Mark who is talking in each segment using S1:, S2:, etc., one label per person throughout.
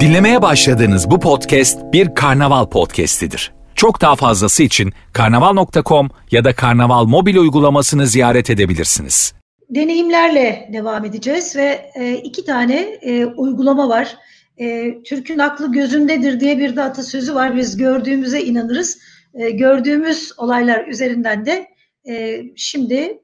S1: Dinlemeye başladığınız bu podcast bir karnaval podcastidir. Çok daha fazlası için karnaval.com ya da karnaval mobil uygulamasını ziyaret edebilirsiniz.
S2: Deneyimlerle devam edeceğiz ve e, iki tane e, uygulama var. E, Türk'ün aklı gözündedir diye bir de atasözü var. Biz gördüğümüze inanırız. Gördüğümüz olaylar üzerinden de şimdi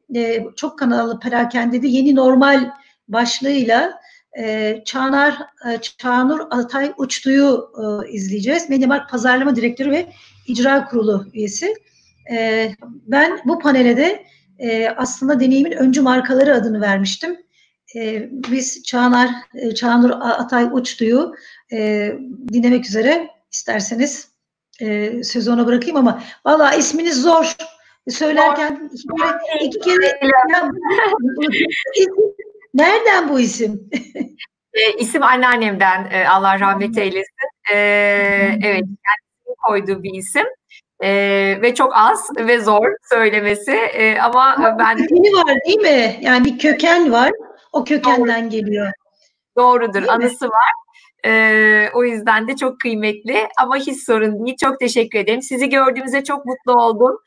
S2: çok kanallı perakendede yeni normal başlığıyla e, Çağnar e, Çağnur Atay Uçtu'yu e, izleyeceğiz. Mediamarkt Pazarlama Direktörü ve İcra Kurulu üyesi. E, ben bu panele de e, aslında deneyimin öncü markaları adını vermiştim. E, biz Çağnar e, Çağnur Atay Uçtu'yu e, dinlemek üzere isterseniz e, sözü ona bırakayım ama valla isminiz zor. Söylerken iki kere, iki kere nereden bu isim?
S3: e, isim anneannemden e, Allah rahmet eylesin. E, evet kendisinin koyduğu bir isim. E, ve çok az ve zor söylemesi e, ama ben...
S2: Kökeni var değil mi? Yani bir köken var. O kökenden Doğru. geliyor.
S3: Doğrudur. Değil anısı mi? var. Ee, o yüzden de çok kıymetli ama hiç sorun değil. Çok teşekkür ederim. Sizi gördüğümüzde çok mutlu oldum.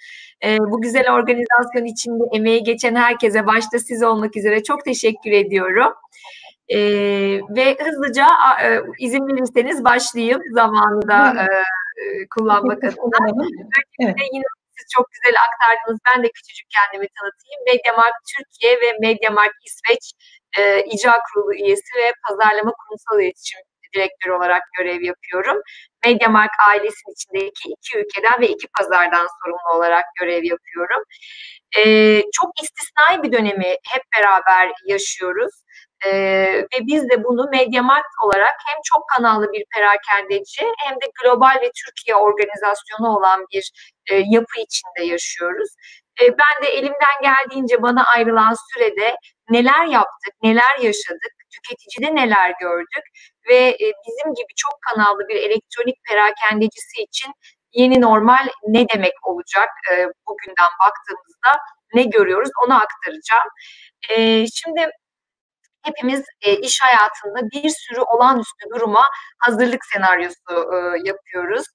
S3: Ee, bu güzel organizasyon içinde emeği geçen herkese başta siz olmak üzere çok teşekkür ediyorum. Ee, ve hızlıca e, izin verirseniz başlayayım zamanı da e, kullanmak adına. Evet. Yine siz çok güzel aktardınız. Ben de küçücük kendimi tanıtayım. Mediamarkt Türkiye ve Mediamarkt İsveç e, İcra Kurulu üyesi ve Pazarlama Kurumsal İletişim direktörü olarak görev yapıyorum. Mediamark ailesinin içindeki iki ülkeden ve iki pazardan sorumlu olarak görev yapıyorum. Ee, çok istisnai bir dönemi hep beraber yaşıyoruz. Ee, ve biz de bunu Mediamarkt olarak hem çok kanallı bir perakendeci hem de global ve Türkiye organizasyonu olan bir e, yapı içinde yaşıyoruz. E, ben de elimden geldiğince bana ayrılan sürede neler yaptık, neler yaşadık, tüketicide neler gördük ve e, bizim gibi çok kanallı bir elektronik perakendecisi için yeni normal ne demek olacak e, bugünden baktığımızda ne görüyoruz onu aktaracağım. E, şimdi hepimiz e, iş hayatında bir sürü olağanüstü duruma hazırlık senaryosu e, yapıyoruz.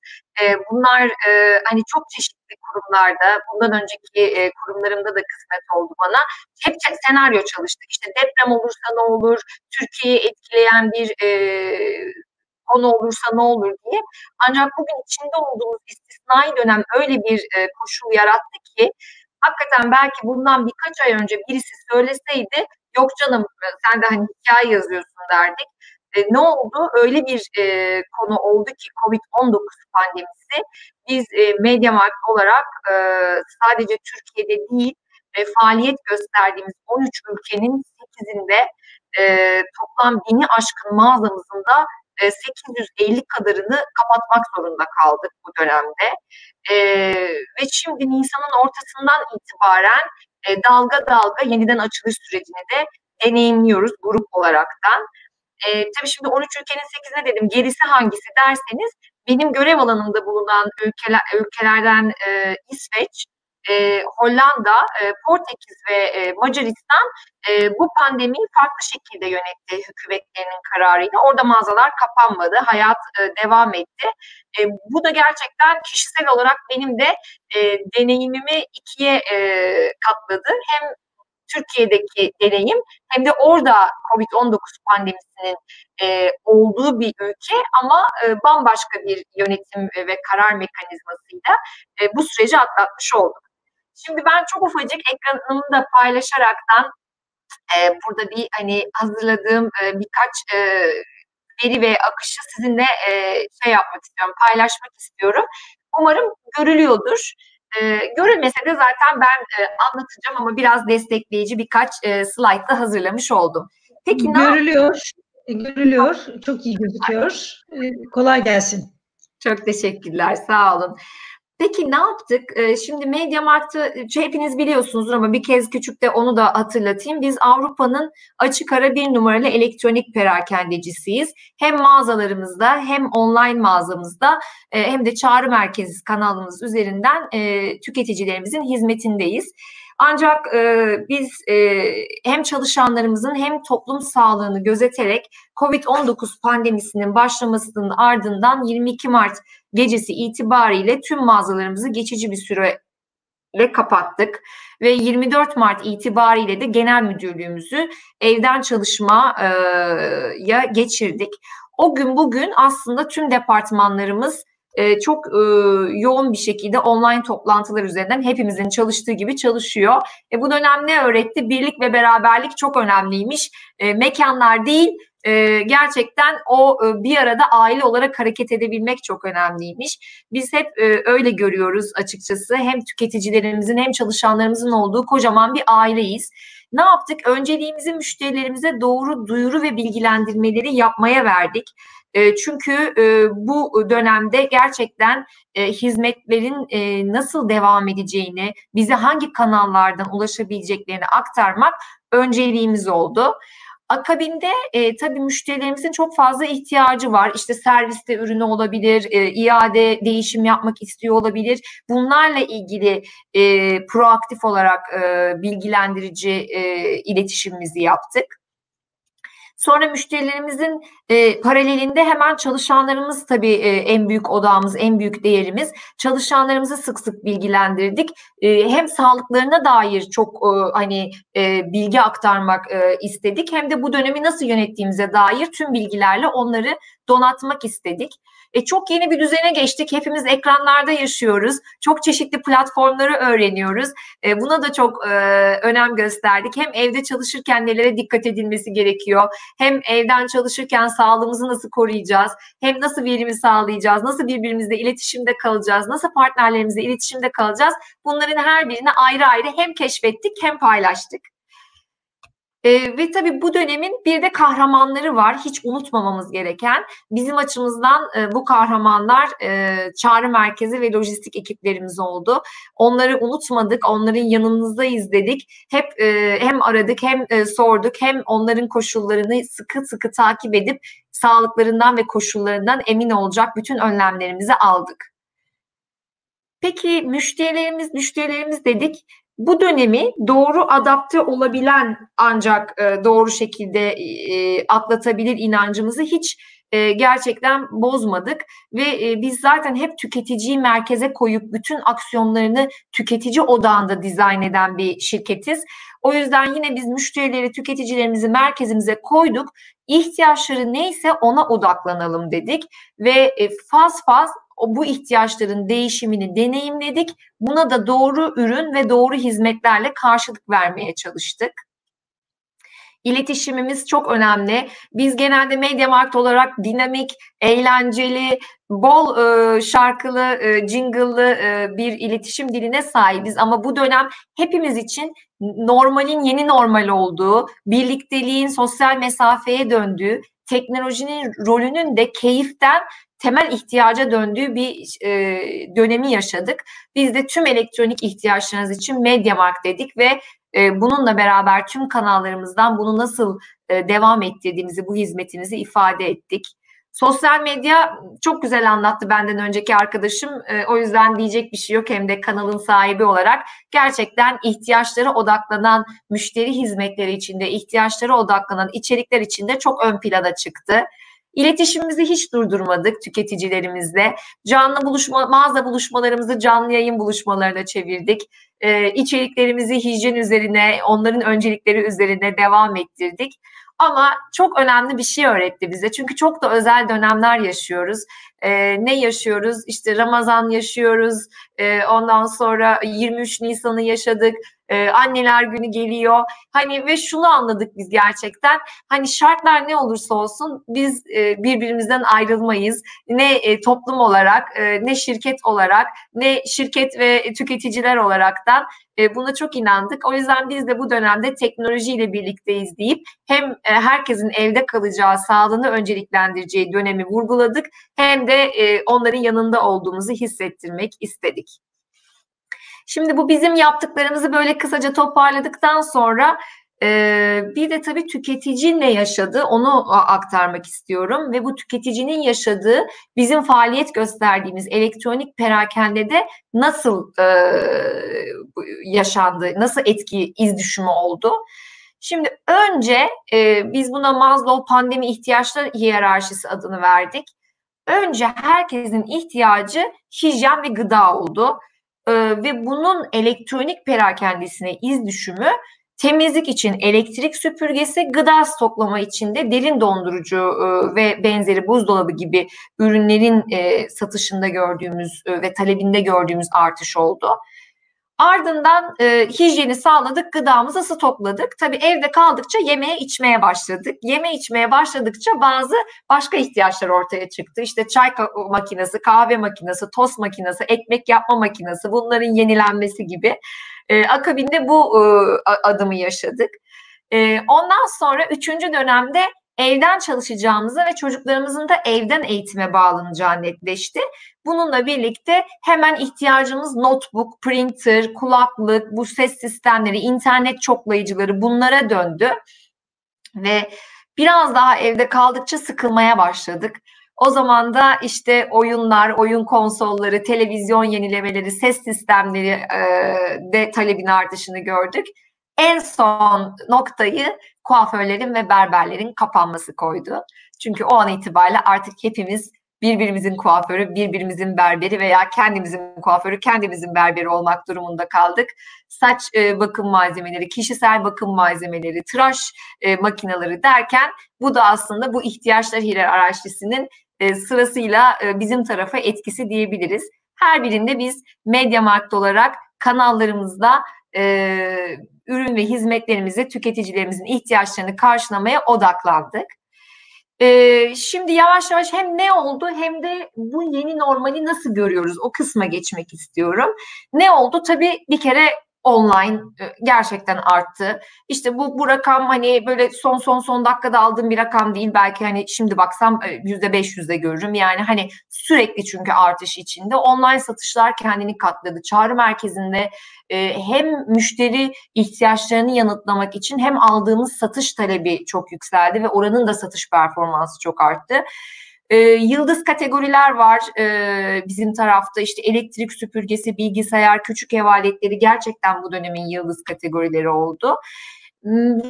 S3: E, bunlar e, hani çok çeşitli kurumlarda, bundan önceki e, kurumlarımda da kısmet oldu bana. Hep senaryo çalıştık. İşte deprem olursa ne olur, Türkiye'yi etkileyen bir e, konu olursa ne olur diye. Ancak bugün içinde olduğumuz istisnai dönem öyle bir e, koşul yarattı ki hakikaten belki bundan birkaç ay önce birisi söyleseydi yok canım sen de hani hikaye yazıyorsun derdik. E, ne oldu? Öyle bir e, konu oldu ki COVID-19 pandemisi. Biz e, Mediamarkt olarak e, sadece Türkiye'de değil e, faaliyet gösterdiğimiz 13 ülkenin 8'inde e, toplam bini aşkın mağazamızın da 850 kadarını kapatmak zorunda kaldık bu dönemde. E, ve şimdi Nisan'ın ortasından itibaren e, dalga dalga yeniden açılış sürecini de deneyimliyoruz grup olaraktan. E, tabii şimdi 13 ülkenin 8'ine dedim gerisi hangisi derseniz benim görev alanımda bulunan ülkeler, ülkelerden e, İsveç, e, Hollanda, e, Portekiz ve e, Macaristan e, bu pandemiyi farklı şekilde yönetti hükümetlerinin kararıyla. Orada mağazalar kapanmadı, hayat e, devam etti. E, bu da gerçekten kişisel olarak benim de e, deneyimimi ikiye e, katladı. Hem Türkiye'deki deneyim hem de orada COVID-19 pandemisinin e, olduğu bir ülke ama e, bambaşka bir yönetim ve karar mekanizmasıyla e, bu süreci atlatmış olduk. Şimdi ben çok ufacık ekranımı da paylaşaraktan e, burada bir hani hazırladığım e, birkaç e, veri ve akışı sizinle e, şey yapmak istiyorum, paylaşmak istiyorum. Umarım görülüyordur. E, görülmese de zaten ben e, anlatacağım ama biraz destekleyici birkaç e, slide da hazırlamış oldum.
S2: Peki ne Görülüyor, görülüyor. Çok iyi gözüküyor. E, kolay gelsin.
S3: Çok teşekkürler, sağ olun. Peki ne yaptık? Şimdi Mediamarkt'ı hepiniz biliyorsunuzdur ama bir kez küçük de onu da hatırlatayım. Biz Avrupa'nın açık ara bir numaralı elektronik perakendecisiyiz. Hem mağazalarımızda hem online mağazamızda hem de çağrı merkezi kanalımız üzerinden tüketicilerimizin hizmetindeyiz. Ancak e, biz e, hem çalışanlarımızın hem toplum sağlığını gözeterek COVID-19 pandemisinin başlamasının ardından 22 Mart gecesi itibariyle tüm mağazalarımızı geçici bir süre ile kapattık ve 24 Mart itibariyle de genel müdürlüğümüzü evden çalışmaya geçirdik. O gün bugün aslında tüm departmanlarımız e, çok e, yoğun bir şekilde online toplantılar üzerinden hepimizin çalıştığı gibi çalışıyor. E, bu dönem ne öğretti? Birlik ve beraberlik çok önemliymiş. E, mekanlar değil, gerçekten o bir arada aile olarak hareket edebilmek çok önemliymiş. Biz hep öyle görüyoruz açıkçası. Hem tüketicilerimizin hem çalışanlarımızın olduğu kocaman bir aileyiz. Ne yaptık? Önceliğimizi müşterilerimize doğru duyuru ve bilgilendirmeleri yapmaya verdik. E, çünkü e, bu dönemde gerçekten e, hizmetlerin nasıl devam edeceğini, bize hangi kanallardan ulaşabileceklerini aktarmak önceliğimiz oldu. Akabinde e, tabii müşterilerimizin çok fazla ihtiyacı var. İşte serviste ürünü olabilir, e, iade değişim yapmak istiyor olabilir. Bunlarla ilgili e, proaktif olarak e, bilgilendirici e, iletişimimizi yaptık. Sonra müşterilerimizin e, paralelinde hemen çalışanlarımız tabii e, en büyük odağımız, en büyük değerimiz. Çalışanlarımızı sık sık bilgilendirdik. E, hem sağlıklarına dair çok e, hani e, bilgi aktarmak e, istedik. Hem de bu dönemi nasıl yönettiğimize dair tüm bilgilerle onları donatmak istedik. E, çok yeni bir düzene geçtik. Hepimiz ekranlarda yaşıyoruz. Çok çeşitli platformları öğreniyoruz. E, buna da çok e, önem gösterdik. Hem evde çalışırken nelere dikkat edilmesi gerekiyor. Hem evden çalışırken sağlığımızı nasıl koruyacağız? Hem nasıl verimi sağlayacağız? Nasıl birbirimizle iletişimde kalacağız? Nasıl partnerlerimizle iletişimde kalacağız? Bunların her birini ayrı ayrı hem keşfettik hem paylaştık. E, ve tabii bu dönemin bir de kahramanları var. Hiç unutmamamız gereken. Bizim açımızdan e, bu kahramanlar e, çağrı merkezi ve lojistik ekiplerimiz oldu. Onları unutmadık, onların yanımızdayız dedik. Hep e, hem aradık hem e, sorduk hem onların koşullarını sıkı sıkı takip edip sağlıklarından ve koşullarından emin olacak bütün önlemlerimizi aldık. Peki müşterilerimiz, müşterilerimiz dedik bu dönemi doğru adapte olabilen ancak e, doğru şekilde e, atlatabilir inancımızı hiç e, gerçekten bozmadık ve e, biz zaten hep tüketiciyi merkeze koyup bütün aksiyonlarını tüketici odağında dizayn eden bir şirketiz. O yüzden yine biz müşterileri, tüketicilerimizi merkezimize koyduk. İhtiyaçları neyse ona odaklanalım dedik ve e, faz faz o bu ihtiyaçların değişimini deneyimledik. Buna da doğru ürün ve doğru hizmetlerle karşılık vermeye çalıştık. İletişimimiz çok önemli. Biz genelde Mediamarkt olarak dinamik, eğlenceli, bol e, şarkılı, e, jingle'lı e, bir iletişim diline sahibiz. Ama bu dönem hepimiz için normalin yeni normal olduğu, birlikteliğin sosyal mesafeye döndüğü, teknolojinin rolünün de keyiften temel ihtiyaca döndüğü bir e, dönemi yaşadık. Biz de tüm elektronik ihtiyaçlarınız için Mediamarkt dedik ve e, bununla beraber tüm kanallarımızdan bunu nasıl e, devam ettirdiğimizi, bu hizmetinizi ifade ettik. Sosyal medya çok güzel anlattı benden önceki arkadaşım. E, o yüzden diyecek bir şey yok hem de kanalın sahibi olarak. Gerçekten ihtiyaçlara odaklanan müşteri hizmetleri içinde, ihtiyaçlara odaklanan içerikler içinde çok ön plana çıktı. İletişimimizi hiç durdurmadık tüketicilerimizle. Canlı buluşma, mağaza buluşmalarımızı canlı yayın buluşmalarına çevirdik. Ee, içeriklerimizi hijyen üzerine, onların öncelikleri üzerine devam ettirdik. Ama çok önemli bir şey öğretti bize. Çünkü çok da özel dönemler yaşıyoruz. Ee, ne yaşıyoruz? İşte Ramazan yaşıyoruz. Ee, ondan sonra 23 Nisan'ı yaşadık e, anneler günü geliyor. Hani ve şunu anladık biz gerçekten. Hani şartlar ne olursa olsun biz e, birbirimizden ayrılmayız. Ne e, toplum olarak, e, ne şirket olarak, ne şirket ve tüketiciler olaraktan e, buna çok inandık. O yüzden biz de bu dönemde teknolojiyle birlikteyiz deyip hem e, herkesin evde kalacağı, sağlığını önceliklendireceği dönemi vurguladık hem de e, onların yanında olduğumuzu hissettirmek istedik. Şimdi bu bizim yaptıklarımızı böyle kısaca toparladıktan sonra Ee, bir de tabii tüketici ne yaşadı onu aktarmak istiyorum ve bu tüketicinin yaşadığı bizim faaliyet gösterdiğimiz elektronik perakendede nasıl e, yaşandı, nasıl etki iz düşümü oldu. Şimdi önce e, biz buna Maslow pandemi ihtiyaçlar hiyerarşisi adını verdik. Önce herkesin ihtiyacı hijyen ve gıda oldu. E, ve bunun elektronik perakendesine iz düşümü temizlik için elektrik süpürgesi, gıda stoklama için de derin dondurucu e, ve benzeri buzdolabı gibi ürünlerin e, satışında gördüğümüz e, ve talebinde gördüğümüz artış oldu. Ardından e, hijyeni sağladık, gıdamızı stokladık. Tabii evde kaldıkça yemeye içmeye başladık. Yeme içmeye başladıkça bazı başka ihtiyaçlar ortaya çıktı. İşte çay makinesi, kahve makinesi, tost makinesi, ekmek yapma makinesi bunların yenilenmesi gibi. E, akabinde bu e, adımı yaşadık. E, ondan sonra üçüncü dönemde evden çalışacağımızı ve çocuklarımızın da evden eğitime bağlanacağı netleşti. Bununla birlikte hemen ihtiyacımız notebook, printer, kulaklık, bu ses sistemleri, internet çoklayıcıları bunlara döndü. Ve biraz daha evde kaldıkça sıkılmaya başladık. O zaman da işte oyunlar, oyun konsolları, televizyon yenilemeleri, ses sistemleri e, de talebin artışını gördük. En son noktayı kuaförlerin ve berberlerin kapanması koydu. Çünkü o an itibariyle artık hepimiz birbirimizin kuaförü, birbirimizin berberi veya kendimizin kuaförü, kendimizin berberi olmak durumunda kaldık. Saç e, bakım malzemeleri, kişisel bakım malzemeleri, tıraş e, makineleri derken bu da aslında bu ihtiyaçlar hiyerarşisinin e, sırasıyla e, bizim tarafa etkisi diyebiliriz. Her birinde biz Media Markt olarak kanallarımızda e, ürün ve hizmetlerimizi tüketicilerimizin ihtiyaçlarını karşılamaya odaklandık. Ee, şimdi yavaş yavaş hem ne oldu hem de bu yeni normali nasıl görüyoruz o kısma geçmek istiyorum. Ne oldu? Tabii bir kere online e, gerçekten arttı. İşte bu bu rakam hani böyle son son son dakikada aldığım bir rakam değil. Belki hani şimdi baksam e, yüzde beş yüzde görürüm. Yani hani sürekli çünkü artış içinde. Online satışlar kendini katladı. Çağrı merkezinde e, hem müşteri ihtiyaçlarını yanıtlamak için hem aldığımız satış talebi çok yükseldi ve oranın da satış performansı çok arttı. E, yıldız kategoriler var e, bizim tarafta işte elektrik süpürgesi, bilgisayar, küçük ev aletleri gerçekten bu dönemin yıldız kategorileri oldu.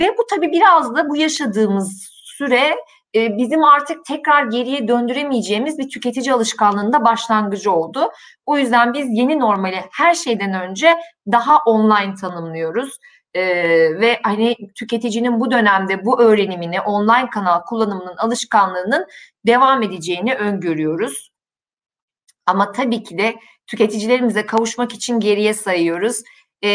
S3: Ve bu tabii biraz da bu yaşadığımız süre e, bizim artık tekrar geriye döndüremeyeceğimiz bir tüketici alışkanlığında başlangıcı oldu. O yüzden biz yeni normali her şeyden önce daha online tanımlıyoruz. Ee, ve hani tüketicinin bu dönemde bu öğrenimini online kanal kullanımının alışkanlığının devam edeceğini öngörüyoruz. Ama tabii ki de tüketicilerimize kavuşmak için geriye sayıyoruz e,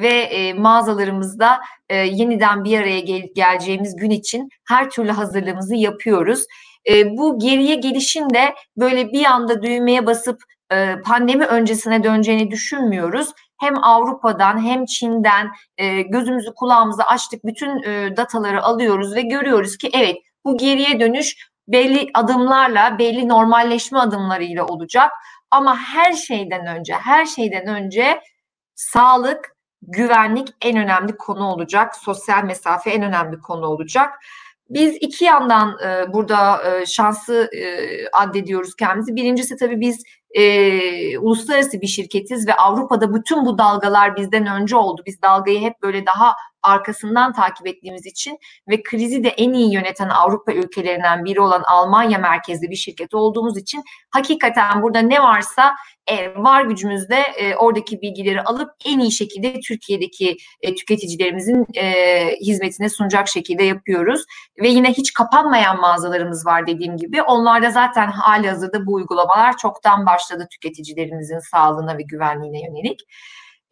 S3: ve e, mağazalarımızda e, yeniden bir araya gel- geleceğimiz gün için her türlü hazırlığımızı yapıyoruz. E, bu geriye gelişin de böyle bir anda düğmeye basıp e, pandemi öncesine döneceğini düşünmüyoruz. Hem Avrupa'dan hem Çin'den e, gözümüzü kulağımızı açtık bütün e, dataları alıyoruz ve görüyoruz ki evet bu geriye dönüş belli adımlarla, belli normalleşme adımlarıyla olacak. Ama her şeyden önce, her şeyden önce sağlık, güvenlik en önemli konu olacak. Sosyal mesafe en önemli konu olacak. Biz iki yandan e, burada e, şansı e, addediyoruz kendimizi. Birincisi tabii biz e, uluslararası bir şirketiz ve Avrupa'da bütün bu dalgalar bizden önce oldu. Biz dalgayı hep böyle daha arkasından takip ettiğimiz için ve krizi de en iyi yöneten Avrupa ülkelerinden biri olan Almanya merkezli bir şirket olduğumuz için hakikaten burada ne varsa e, var gücümüzde e, oradaki bilgileri alıp en iyi şekilde Türkiye'deki e, tüketicilerimizin e, hizmetine sunacak şekilde yapıyoruz. Ve yine hiç kapanmayan mağazalarımız var dediğim gibi. Onlarda zaten hali hazırda bu uygulamalar çoktan başladı tüketicilerimizin sağlığına ve güvenliğine yönelik.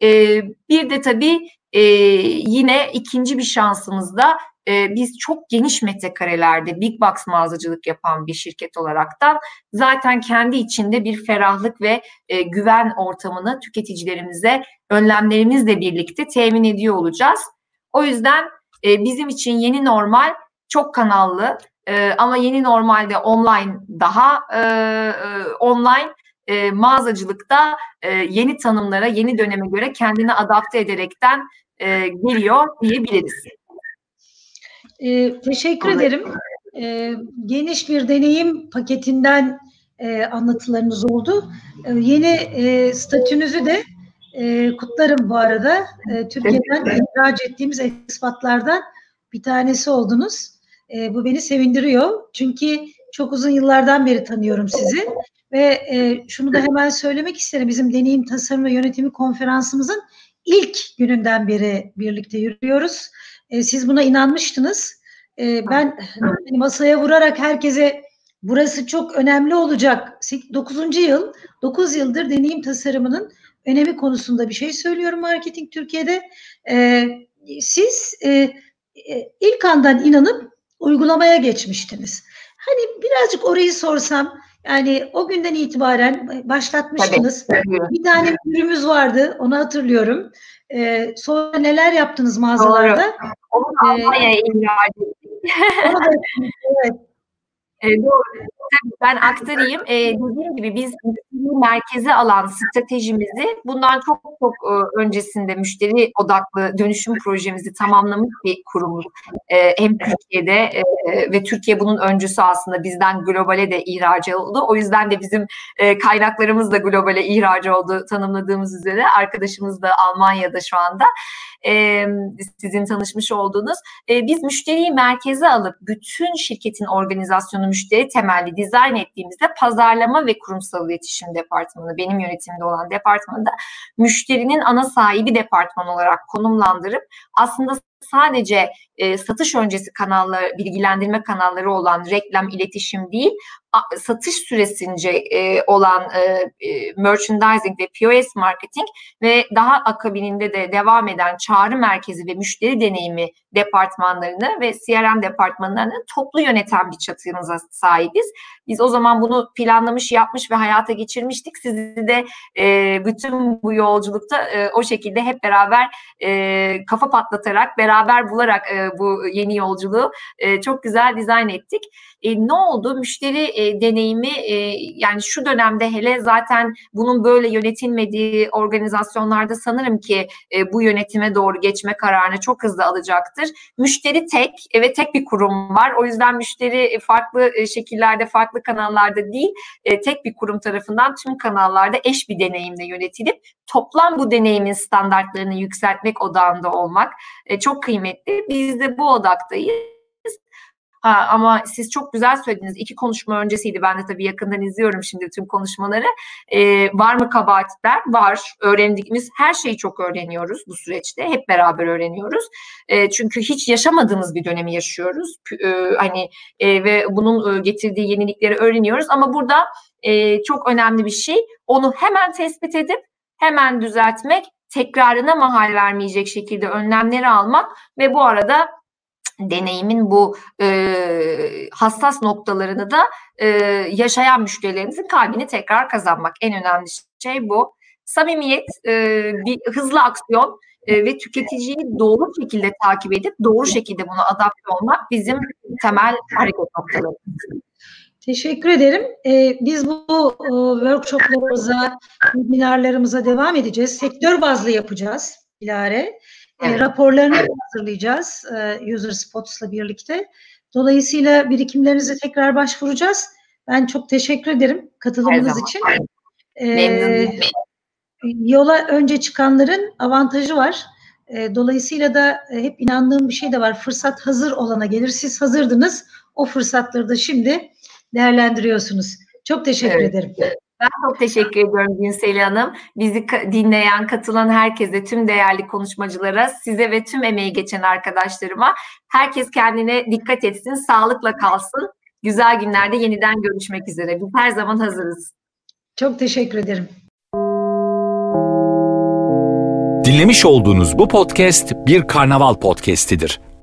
S3: E, bir de tabii e, yine ikinci bir şansımız da e, biz çok geniş metrekarelerde big box mağazacılık yapan bir şirket olaraktan zaten kendi içinde bir ferahlık ve e, güven ortamını tüketicilerimize önlemlerimizle birlikte temin ediyor olacağız. O yüzden e, bizim için yeni normal çok kanallı e, ama yeni normalde online daha e, e, online e, mağazacılıkta e, yeni tanımlara, yeni döneme göre kendini adapte ederekten e, geliyor diyebiliriz.
S2: E, teşekkür evet. ederim. E, geniş bir deneyim paketinden e, anlatılarınız oldu. E, yeni e, statünüzü de e, kutlarım bu arada. E, Türkiye'den ihraç ettiğimiz ekspatlardan bir tanesi oldunuz. E, bu beni sevindiriyor. Çünkü çok uzun yıllardan beri tanıyorum sizi. Ve e, şunu da hemen söylemek isterim. Bizim deneyim tasarım ve yönetimi konferansımızın ilk gününden beri birlikte yürüyoruz. E, siz buna inanmıştınız. E, ben hani masaya vurarak herkese burası çok önemli olacak. 9. yıl, 9 yıldır deneyim tasarımının önemi konusunda bir şey söylüyorum marketing Türkiye'de. E, siz e, e, ilk andan inanıp uygulamaya geçmiştiniz. Hani birazcık orayı sorsam yani o günden itibaren başlatmıştınız. Tabii, tabii. Bir tane ürümüz vardı onu hatırlıyorum. Ee, sonra neler yaptınız mağazalarda? Doğru.
S3: Onu Almanya'ya ee, ihraç evet. E, doğru. Ben aktarayım. E, dediğim gibi biz merkeze alan stratejimizi bundan çok çok e, öncesinde müşteri odaklı dönüşüm projemizi tamamlamış bir kurumuz. E, hem Türkiye'de e, ve Türkiye bunun öncüsü aslında bizden globale de ihraç oldu. O yüzden de bizim e, kaynaklarımız da globale ihraç oldu tanımladığımız üzere. Arkadaşımız da Almanya'da şu anda e, sizin tanışmış olduğunuz. E, biz müşteriyi merkeze alıp bütün şirketin organizasyonu müşteri temelli dizayn ettiğimizde pazarlama ve kurumsal iletişim departmanı, benim yönetimde olan departmanda müşterinin ana sahibi departman olarak konumlandırıp aslında sadece e, satış öncesi kanalları, bilgilendirme kanalları olan reklam, iletişim değil, a, satış süresince e, olan e, e, merchandising ve POS marketing ve daha akabininde de devam eden çağrı merkezi ve müşteri deneyimi departmanlarını ve CRM departmanlarını toplu yöneten bir çatımıza sahibiz. Biz o zaman bunu planlamış, yapmış ve hayata geçirmiştik. Sizi de e, bütün bu yolculukta e, o şekilde hep beraber e, kafa patlatarak, beraber bularak e, bu yeni yolculuğu e, çok güzel dizayn ettik. E, ne oldu? Müşteri e, deneyimi e, yani şu dönemde hele zaten bunun böyle yönetilmediği organizasyonlarda sanırım ki e, bu yönetime doğru geçme kararını çok hızlı alacaktır. Müşteri tek e, ve tek bir kurum var. O yüzden müşteri farklı e, şekillerde, farklı kanallarda değil, e, tek bir kurum tarafından tüm kanallarda eş bir deneyimle yönetilip toplam bu deneyimin standartlarını yükseltmek odağında olmak e, çok kıymetli. Biz de bu odaktayız. Ha, ama siz çok güzel söylediniz. İki konuşma öncesiydi. Ben de tabii yakından izliyorum şimdi tüm konuşmaları. Ee, var mı kabahatler? Var. Öğrendiğimiz her şeyi çok öğreniyoruz bu süreçte. Hep beraber öğreniyoruz. E, çünkü hiç yaşamadığımız bir dönemi yaşıyoruz. E, hani e, ve bunun getirdiği yenilikleri öğreniyoruz. Ama burada e, çok önemli bir şey. Onu hemen tespit edip hemen düzeltmek tekrarına mahal vermeyecek şekilde önlemleri almak ve bu arada deneyimin bu e, hassas noktalarını da e, yaşayan müşterilerimizin kalbini tekrar kazanmak. En önemli şey bu. Samimiyet, e, bir hızlı aksiyon e, ve tüketiciyi doğru şekilde takip edip doğru şekilde buna adapte olmak bizim temel hareket noktalarımız.
S2: Teşekkür ederim. Ee, biz bu e, workshoplarımıza, webinarlarımıza devam edeceğiz. Sektör bazlı yapacağız Bilare. Evet. E, raporlarını hazırlayacağız e, User Spots'la birlikte. Dolayısıyla birikimlerinize tekrar başvuracağız. Ben çok teşekkür ederim katılımınız için. E, yola önce çıkanların avantajı var. E, dolayısıyla da e, hep inandığım bir şey de var. Fırsat hazır olana gelir. Siz hazırdınız. O fırsatları da şimdi değerlendiriyorsunuz. Çok teşekkür evet. ederim.
S3: Ben çok teşekkür ediyorum Günsel Hanım. Bizi dinleyen, katılan herkese, tüm değerli konuşmacılara, size ve tüm emeği geçen arkadaşlarıma herkes kendine dikkat etsin, sağlıkla kalsın. Güzel günlerde yeniden görüşmek üzere. Biz her zaman hazırız.
S2: Çok teşekkür ederim.
S1: Dinlemiş olduğunuz bu podcast bir karnaval podcastidir.